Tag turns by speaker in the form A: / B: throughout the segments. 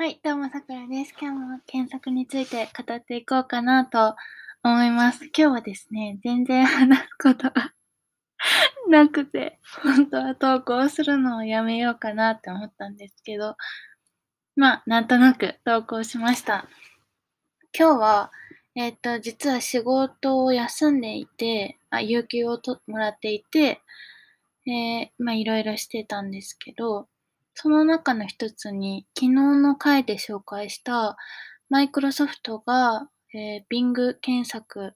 A: はい、どうも、さくらです。今日も検索について語っていこうかなと思います。今日はですね、全然話すことがなくて、本当は投稿するのをやめようかなって思ったんですけど、まあ、なんとなく投稿しました。今日は、えっ、と、実は仕事を休んでいて、あ、有給をともらっていて、えー、まあ、いろいろしてたんですけど、その中の一つに、昨日の回で紹介したマイクロソフトが、えー、Bing 検索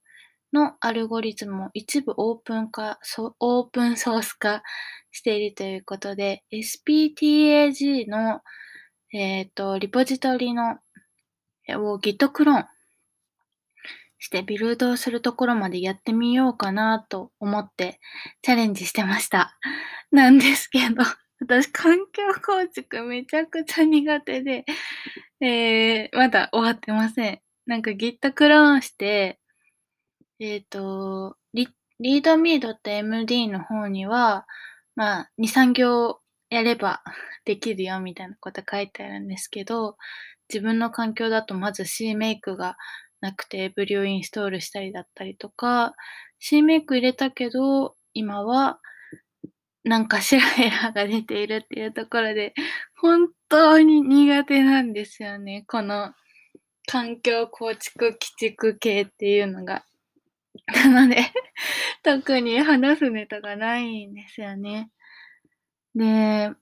A: のアルゴリズムを一部オープン化、オープンソース化しているということで、SPTAG の、えっ、ー、と、リポジトリの、を Git クローンしてビルドするところまでやってみようかなと思ってチャレンジしてました。なんですけど私、環境構築めちゃくちゃ苦手で、えー、まだ終わってません。なんか Git クローンして、えっ、ー、と、リ readme.md の方には、まあ、2、3行やれば できるよみたいなこと書いてあるんですけど、自分の環境だとまず CMake がなくて、ブリューインストールしたりだったりとか、CMake 入れたけど、今はなんかしらエラが出ているっていうところで、本当に苦手なんですよね。この環境構築、鬼畜系っていうのが。なので 特に話すネタがないんですよね。で、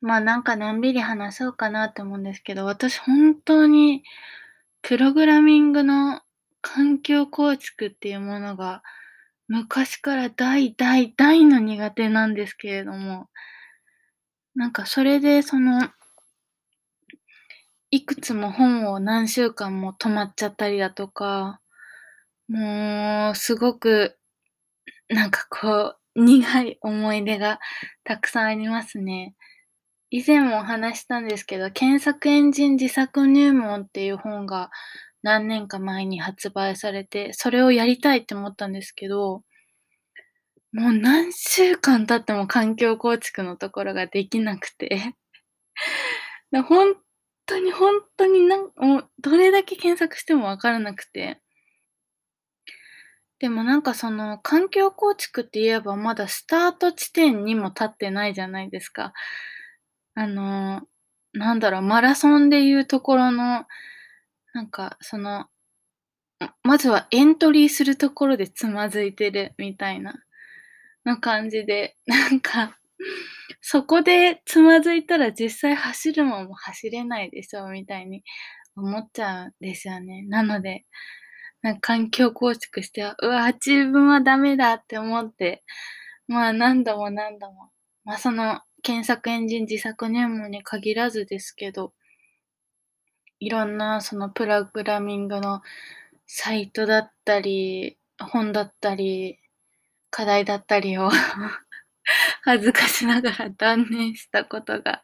A: まあなんかのんびり話そうかなって思うんですけど、私本当にプログラミングの環境構築っていうものが昔から大大大の苦手なんですけれども、なんかそれでその、いくつも本を何週間も止まっちゃったりだとか、もう、すごく、なんかこう、苦い思い出がたくさんありますね。以前もお話したんですけど、検索エンジン自作入門っていう本が何年か前に発売されて、それをやりたいって思ったんですけど、もう何週間経っても環境構築のところができなくて 本当に本当になんもうどれだけ検索してもわからなくて。でもなんかその環境構築って言えばまだスタート地点にも立ってないじゃないですか。あの、なんだろう、マラソンでいうところのなんか、その、まずはエントリーするところでつまずいてるみたいな、な感じで、なんか、そこでつまずいたら実際走るもんも走れないでしょみたいに思っちゃうんですよね。なので、なんか環境構築しては、うわ、自分はダメだって思って、まあ何度も何度も、まあその検索エンジン自作入門に限らずですけど、いろんなそのプログラミングのサイトだったり、本だったり、課題だったりを 恥ずかしながら断念したことが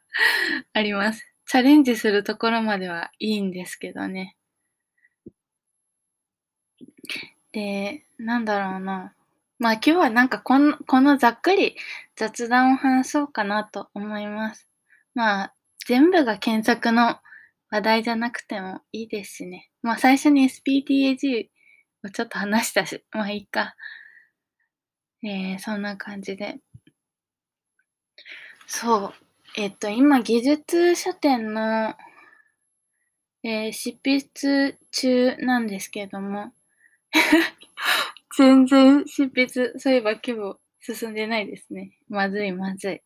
A: あります。チャレンジするところまではいいんですけどね。で、なんだろうな。まあ今日はなんかこのこのざっくり雑談を話そうかなと思います。まあ全部が検索の話題じゃなくてもいいですしね。まあ最初に SPTAG をちょっと話したし、まあいいか。えー、そんな感じで。そう。えっと、今、技術書店の、えー、執筆中なんですけども、全然執筆、そういえば今日進んでないですね。まずいまずい。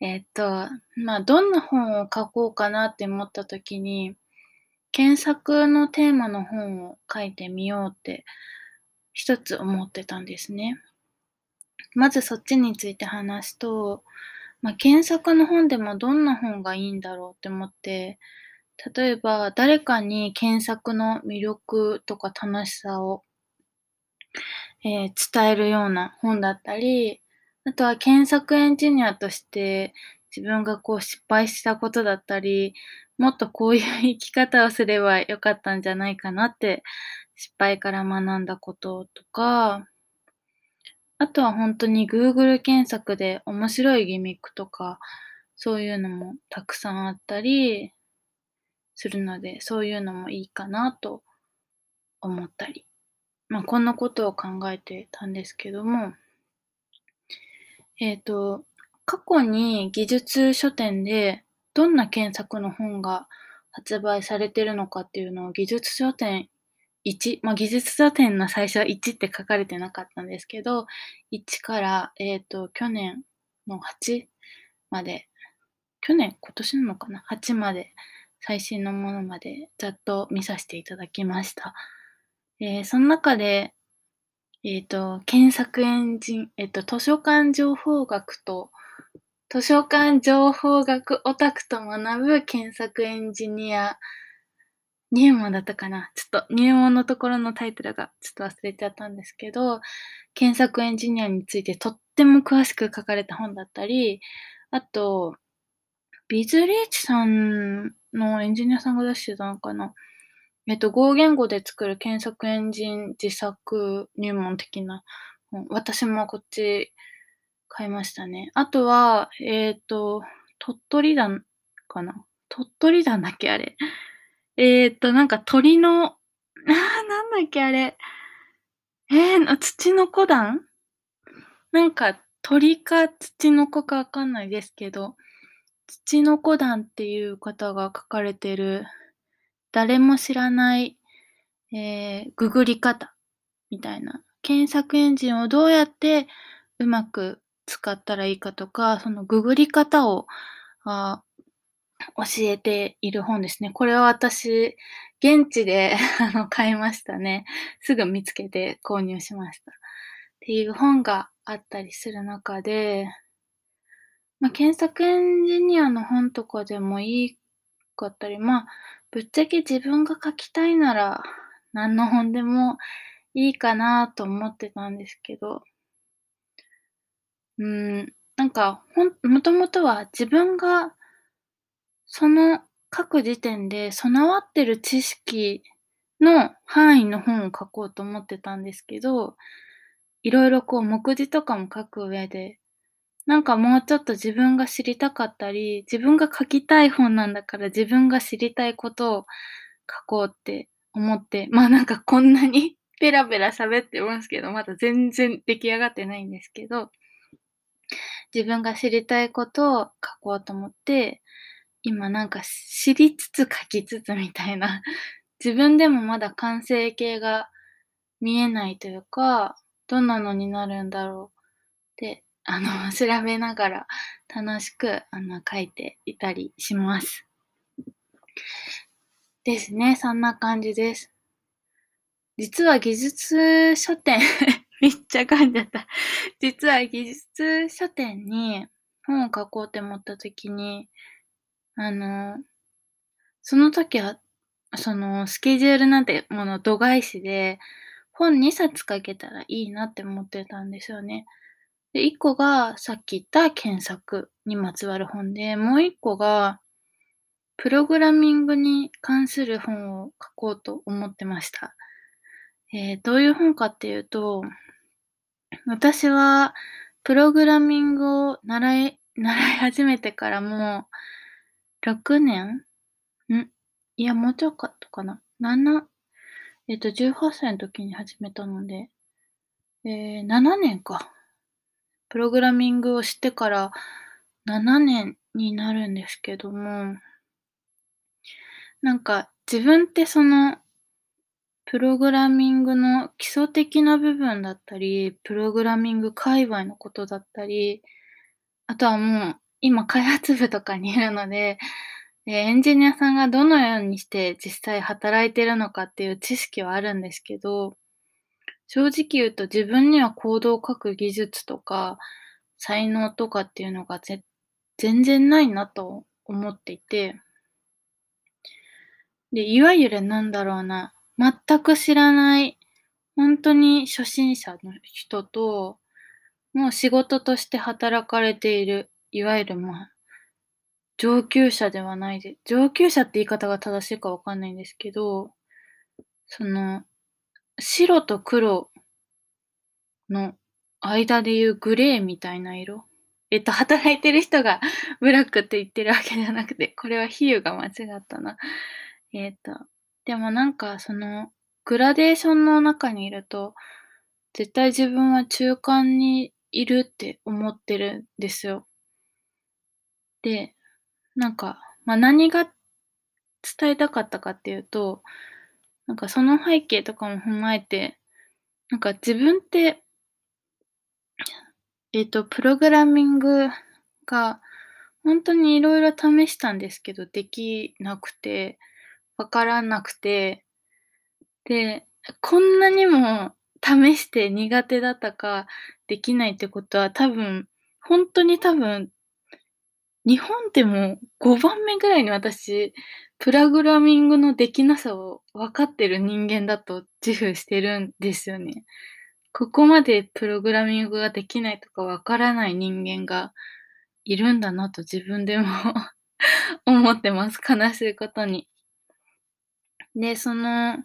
A: えっと、まあ、どんな本を書こうかなって思った時に、検索のテーマの本を書いてみようって一つ思ってたんですね。まずそっちについて話すと、まあ、検索の本でもどんな本がいいんだろうって思って、例えば誰かに検索の魅力とか楽しさを、えー、伝えるような本だったり、あとは検索エンジニアとして自分がこう失敗したことだったり、もっとこういう生き方をすればよかったんじゃないかなって失敗から学んだこととか、あとは本当に Google 検索で面白いギミックとか、そういうのもたくさんあったり、するので、そういうのもいいかなと思ったり。まあ、こんなことを考えてたんですけども、えっ、と、過去に技術書店でどんな検索の本が発売されてるのかっていうのを技術書店1、まあ、技術書店の最初は1って書かれてなかったんですけど、1から、えっ、と、去年の8まで、去年、今年なのかな ?8 まで、最新のものまでざっと見させていただきました。えー、その中で、えっ、ー、と、検索エンジン、えっ、ー、と、図書館情報学と、図書館情報学オタクと学ぶ検索エンジニア入門だったかな。ちょっと入門のところのタイトルがちょっと忘れちゃったんですけど、検索エンジニアについてとっても詳しく書かれた本だったり、あと、ビズリーチさんのエンジニアさんが出してたのかな。えっと、Go 言語で作る検索エンジン自作入門的な本。私もこっち買いましたね。あとは、えっ、ー、と、鳥取団かな？鳥取団だっけあれ？えっ、ー、と、なんか鳥の、あ、なんだっけあれ？えー、土の子団？なんか鳥か土の子かわかんないですけど、土の子団っていう方が書かれてる、誰も知らない、えー、ググり方みたいな。検索エンジンをどうやってうまく使ったらいいかとか、そのググり方をあ教えている本ですね。これは私、現地で あの買いましたね。すぐ見つけて購入しました。っていう本があったりする中で、まあ、検索エンジニアの本とかでもいいかったり、まあ、ぶっちゃけ自分が書きたいなら何の本でもいいかなと思ってたんですけど、うん、なんか、ほん、もともとは自分がその書く時点で備わってる知識の範囲の本を書こうと思ってたんですけど、いろいろこう目次とかも書く上で、なんかもうちょっと自分が知りたかったり、自分が書きたい本なんだから自分が知りたいことを書こうって思って、まあなんかこんなに ペラペラ喋ってますけど、まだ全然出来上がってないんですけど、自分が知りたいことを書こうと思って、今なんか知りつつ書きつつみたいな、自分でもまだ完成形が見えないというか、どんなのになるんだろうって、あの、調べながら楽しく、あの、書いていたりします。ですね。そんな感じです。実は技術書店 めっちゃ噛んじゃった。実は技術書店に本を書こうって思った時に、あの、その時は、その、スケジュールなんてもの度外視で、本2冊書けたらいいなって思ってたんですよね。で、1個がさっき言った検索にまつわる本で、もう1個が、プログラミングに関する本を書こうと思ってました。えー、どういう本かっていうと、私は、プログラミングを習い、習い始めてからもう、6年？ん？いや、もうちょっとかな。7、えっと、18歳の時に始めたので、えー、7年か。プログラミングをしてから7年になるんですけども、なんか自分ってそのプログラミングの基礎的な部分だったり、プログラミング界隈のことだったり、あとはもう今開発部とかにいるので、エンジニアさんがどのようにして実際働いてるのかっていう知識はあるんですけど、正直言うと自分にはコードを書く技術とか、才能とかっていうのが全然ないなと思っていて、で、いわゆるなんだろうな、全く知らない、本当に初心者の人と、もう仕事として働かれている、いわゆるまあ、上級者ではないで、上級者って言い方が正しいかわかんないんですけど、その、白と黒の間でいうグレーみたいな色。えっと、働いてる人が ブラックって言ってるわけじゃなくて、これは比喩が間違ったな。えっ、と、でもなんかその、グラデーションの中にいると、絶対自分は中間にいるって思ってるんですよ。で、なんか、ま、何が伝えたかったかっていうと、なんかその背景とかも踏まえて、なんか自分ってえっと、プログラミングがほんとに色々試したんですけど、できなくて、分からなくて、で、こんなにも試して苦手だったか、できないってことは多分、ほんとに多分日本でも5番目ぐらいに私、プラグラミングのできなさを分かってる人間だと自負してるんですよね。ここまでプログラミングができないとか分からない人間がいるんだなと自分でも 思ってます、悲しいことに。で、その、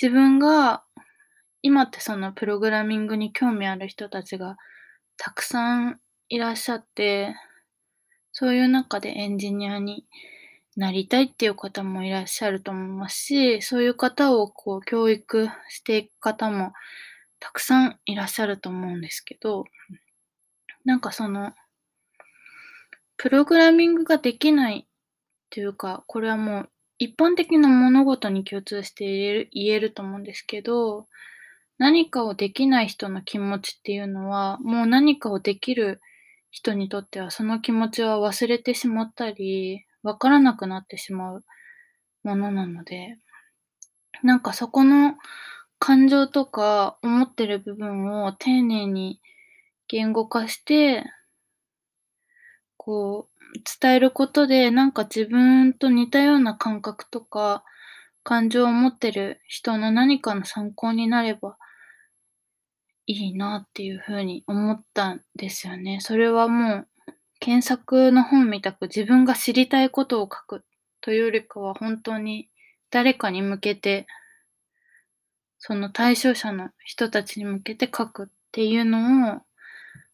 A: 自分が今ってそのプログラミングに興味ある人たちがたくさんいらっしゃってそういう中でエンジニアになりたいっていう方もいらっしゃると思いますし、そういう方をこう教育していく方もたくさんいらっしゃると思うんですけど、なんかその、プログラミングができないっていうか、これはもう一般的な物事に共通して言える言えると思うんですけど、何かをできない人の気持ちっていうのは、もう何かをできる人にとってはその気持ちは忘れてしまったり、分からなくなってしまうものなので、なんかそこの感情とか思ってる部分を丁寧に言語化してこう、伝えることで、なんか自分と似たような感覚とか感情を持ってる人の何かの参考になればいいなっていう風に思ったんですよね。それはもう、検索の本みたく自分が知りたいことを書くというよりかは、本当に誰かに向けてその対象者の人たちに向けて書くっていうのを、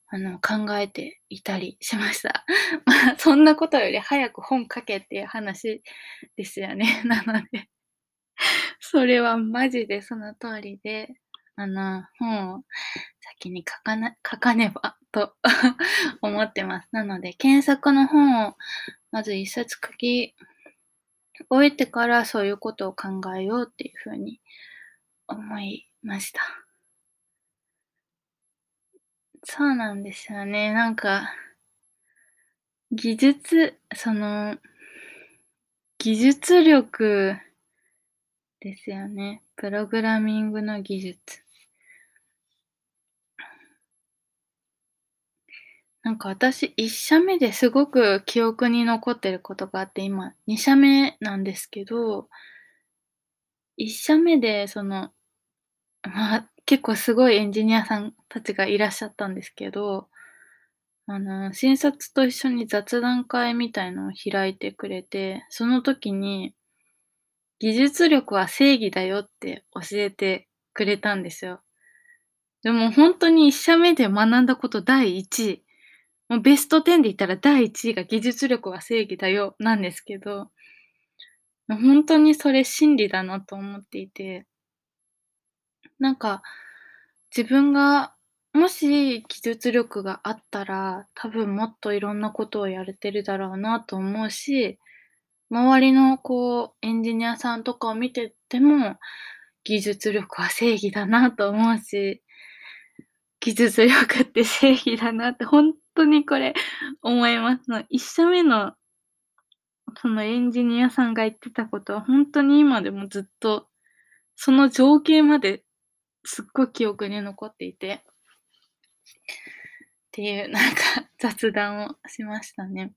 A: あの、考えていたりしました。まあ、そんなことより早く本書けっていう話ですよね。なのでそれはマジでその通りで、あの、本を先に書かな書かねばと 思ってます。なので、検索の本をまず一冊書き終えてからそういうことを考えようっていう風に思いました。そうなんですよね。なんか、技術、その、技術力ですよね。プログラミングの技術。なんか私、1社目ですごく記憶に残ってることがあって、今2社目なんですけど、1社目でその、まあ、結構すごいエンジニアさんたちがいらっしゃったんですけど、あの、新卒と一緒に雑談会みたいのを開いてくれて、その時に、技術力は正義だよって教えてくれたんですよ。でも本当に1社目で学んだこと第1位。もうベスト10で言ったら第1位が技術力は正義だよなんですけど、本当にそれ真理だなと思っていて、なんか自分がもし技術力があったら、多分もっといろんなことをやれてるだろうなと思うし、周りのこうエンジニアさんとかを見てても、技術力は正義だなと思うし、技術力って正義だなってほんとにこれ思います。の1社目のそのエンジニアさんが言ってたことはほんとに今でもずっと、その情景まですっごい記憶に残っていてっていうなんか雑談をしましたね。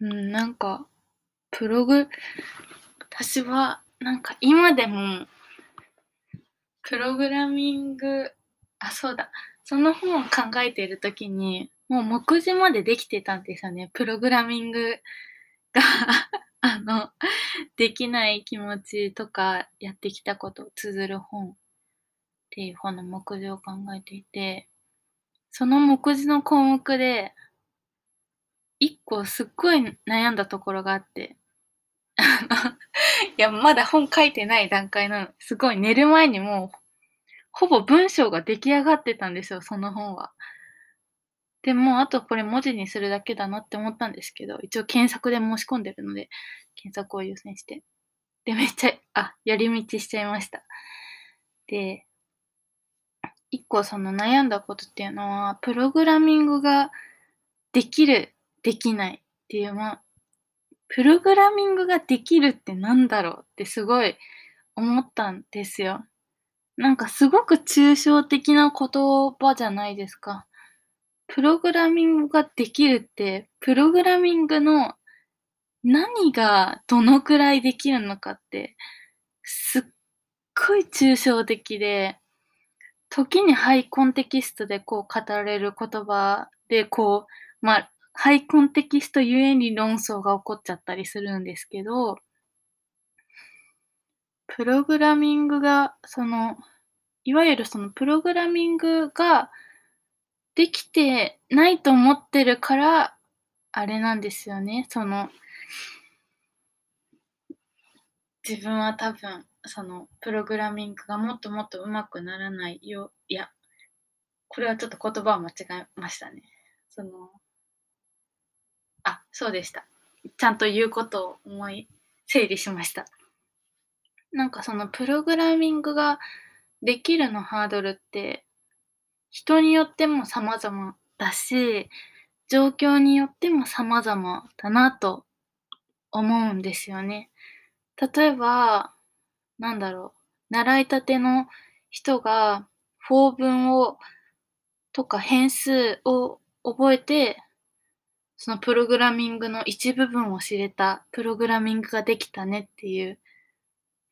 A: うん、なんか、プログ私はなんか今でもプログラミングあ、そうだ、その本を考えている時に、もう目次までできてたんですよね。プログラミングが あの、できない気持ちとかやってきたことを綴る本っていう本の目次を考えていて、その目次の項目で、一個すっごい悩んだところがあって、いや、まだ本書いてない段階なの。すごい寝る前にもう、ほぼ文章が出来上がってたんですよ、その本は。でも、あとこれ文字にするだけだなって思ったんですけど、一応検索で申し込んでるので、検索を優先して。で、めっちゃ、あ、やり道しちゃいました。で、一個その悩んだことっていうのは、プログラミングができる、できないっていう、まあ、プログラミングができるってなんだろうってすごい思ったんですよ。なんかすごく抽象的な言葉じゃないですか。プログラミングができるって、プログラミングの何がどのくらいできるのかって、すっごい抽象的で、時にハイコンテキストでこう語られる言葉でこう、まあ、ハイコンテキストゆえに論争が起こっちゃったりするんですけど、プログラミングが、その、いわゆるそのプログラミングができてないと思ってるから、あれなんですよね。その、自分は多分、その、プログラミングがもっともっと上手くならないよ。いや、これはちょっと言葉を間違えましたね。その、あ、そうでした。ちゃんと言うことを思い、整理しました。なんかそのプログラミングができるのハードルって人によっても様々だし、状況によっても様々だなと思うんですよね。例えば、なんだろう、習いたての人が法文をとか変数を覚えてそのプログラミングの一部分を知れた、プログラミングができたねっていう、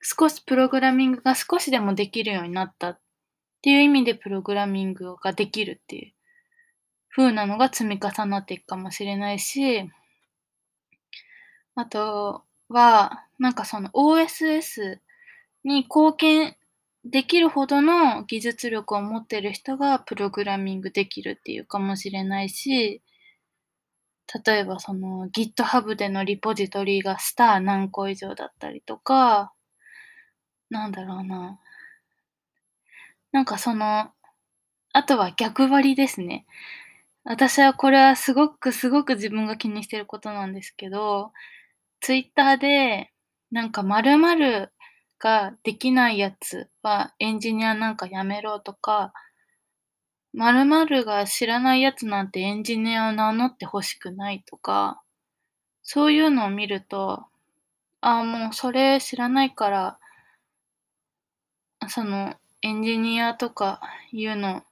A: 少しプログラミングが少しでもできるようになったっていう意味でプログラミングができるっていう風なのが積み重なっていくかもしれないし、あとは、なんかその OSS に貢献できるほどの技術力を持ってる人がプログラミングできるっていうかもしれないし、例えばその GitHub でのリポジトリがスター何個以上だったりとか、なんだろうな。なんかその、あとは逆張りですね。私はこれはすごくすごく自分が気にしてることなんですけど、Twitter でなんか〇〇ができないやつはエンジニアなんかやめろとか、〇〇が知らないやつなんてエンジニアを名乗ってほしくないとか、そういうのを見ると、ああ、もうそれ知らないから、その、エンジニアとかいうの、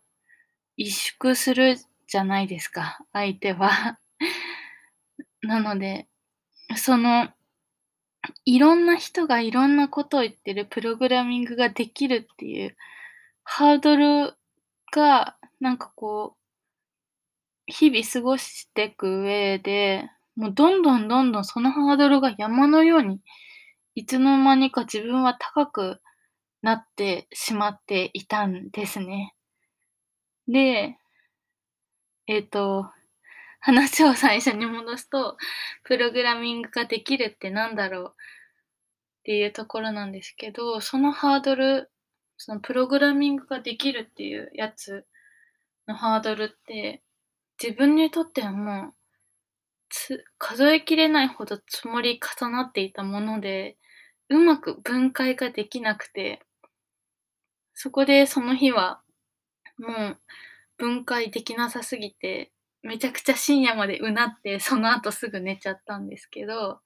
A: 萎縮するじゃないですか、相手は。なので、その、いろんな人がいろんなことを言ってるプログラミングができるっていうハードルがなんかこう、日々過ごしていく上で、もうどんどんどんどんそのハードルが山のように、いつの間にか自分は高くなってしまっていたんですね。で、えっ、ー、と、話を最初に戻すと、プログラミングができるってなんだろうっていうところなんですけど、そのハードル、そのプログラミングができるっていうやつのハードルって自分にとってはもうつ数えきれないほど積もり重なっていたものでうまく分解ができなくてそこでその日はもう分解できなさすぎてめちゃくちゃ深夜までうなってその後すぐ寝ちゃったんですけど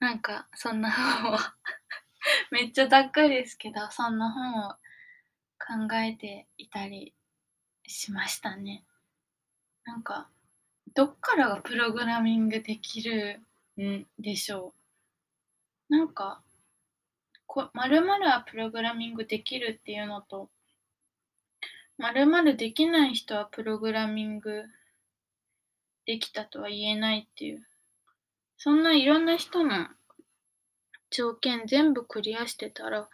A: なんかそんな本をめっちゃざっくりですけどそんな本を考えていたりしましたね。なんか、どっからがプログラミングできるんでしょう。なんか、こ〇〇はプログラミングできるっていうのと、〇〇できない人はプログラミングできたとは言えないっていう、そんないろんな人の条件全部クリアしてたら、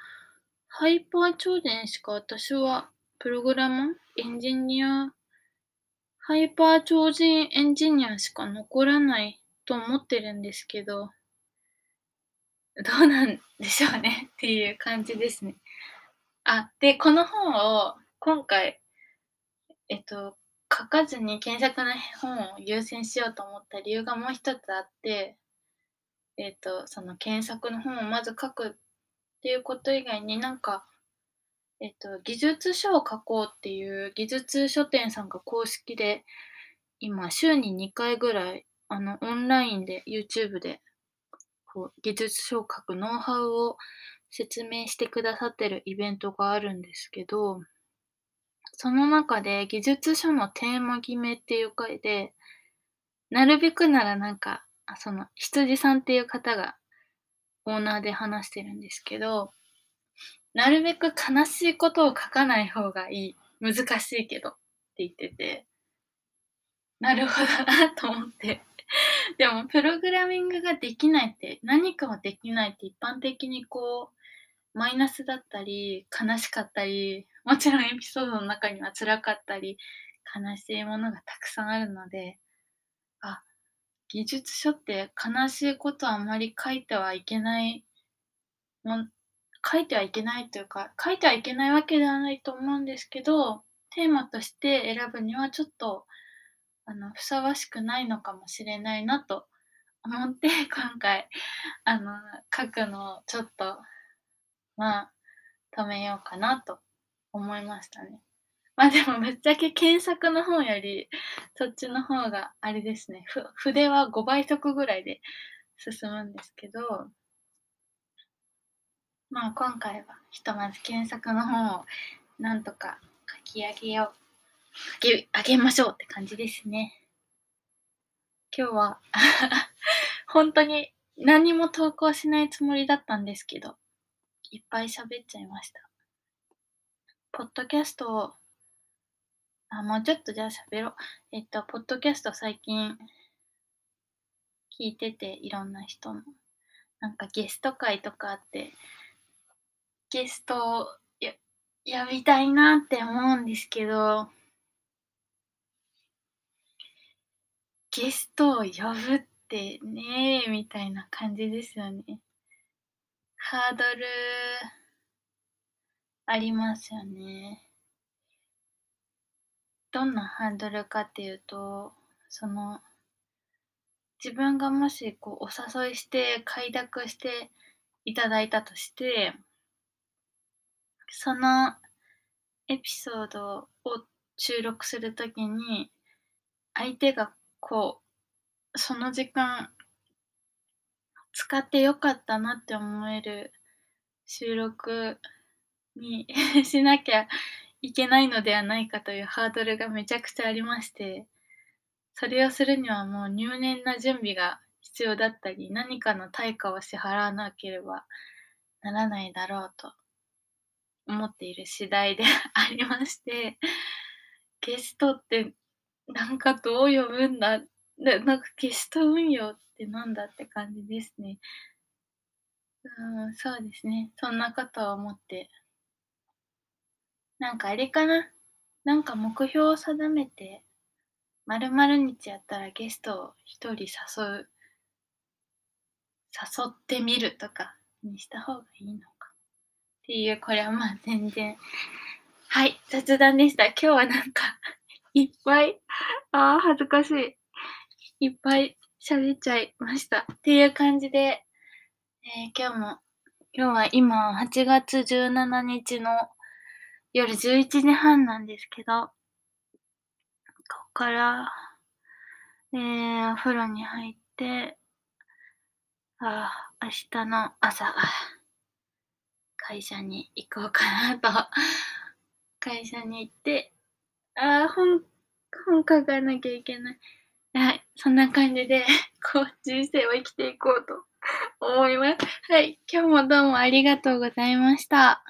A: ハイパー超電しか私はプログラマーエンジニアハイパー超人エンジニアしか残らないと思ってるんですけど、どうなんでしょうね っていう感じですね。あ、で、この本を今回、えっと、書かずに検索の本を優先しようと思った理由がもう一つあって、えっと、その検索の本をまず書くっていうこと以外になんか、えっと、技術書を書こうっていう技術書店さんが公式で今週に2回ぐらいあのオンラインで YouTube でこう技術書を書くノウハウを説明してくださってるイベントがあるんですけどその中で技術書のテーマ決めっていう回でなるべくならなんかその羊さんっていう方がオーナーで話してるんですけどなるべく悲しいことを書かない方がいい。難しいけどって言ってて、なるほどなと思って。でも、プログラミングができないって、何かはできないって一般的にこう、マイナスだったり、悲しかったり、もちろんエピソードの中には辛かったり、悲しいものがたくさんあるので、あ、技術書って悲しいことあまり書いてはいけないも書いてはいけないというか、書いてはいけないわけではないと思うんですけど、テーマとして選ぶにはちょっと、あの、ふさわしくないのかもしれないなと思って、今回、あの、書くのをちょっと、まあ、止めようかなと思いましたね。まあでもぶっちゃけ検索の方より、そっちの方があれですね。筆は5倍速ぐらいで進むんですけど、まあ今回はひとまず検索の本をなんとか書き上げよう。書き上げましょうって感じですね。今日は本当に何も投稿しないつもりだったんですけど、いっぱい喋っちゃいました。ポッドキャストを、あ、もうちょっとじゃあ喋ろう。えっと、ポッドキャスト最近聞いてて、いろんな人の。なんかゲスト会とかあって、ゲストをや呼びたいなって思うんですけど、ゲストを呼ぶってねえ、みたいな感じですよね。ハードルありますよね。どんなハードルかっていうと、その、自分がもしこうお誘いして快諾していただいたとして、そのエピソードを収録するときに、相手がこう、その時間、使ってよかったなって思える収録に しなきゃいけないのではないかというハードルがめちゃくちゃありまして、それをするにはもう入念な準備が必要だったり、何かの対価を支払わなければならないだろうと。思っている次第で ありまして、ゲストってなんかどう呼ぶんだ？でなんかゲスト運用ってなんだって感じですね。うん、そうですね。そんなことを思って。なんかあれかな？なんか目標を定めて、まるまる日やったらゲストを一人誘う、誘ってみるとかにした方がいいのっていう、これはまあ全然。はい、雑談でした。今日はなんか いっぱい、ああ、恥ずかしい。いっぱい喋っちゃいました。っていう感じで、えー、今日も、今日は今8月17日の夜11時半なんですけど、ここから、えー、お風呂に入って、ああ、明日の朝、会社に行こうかなと。会社に行って、ああ、本、本書かなきゃいけない。はい、そんな感じで、こう、人生を生きていこうと思います。はい、今日もどうもありがとうございました。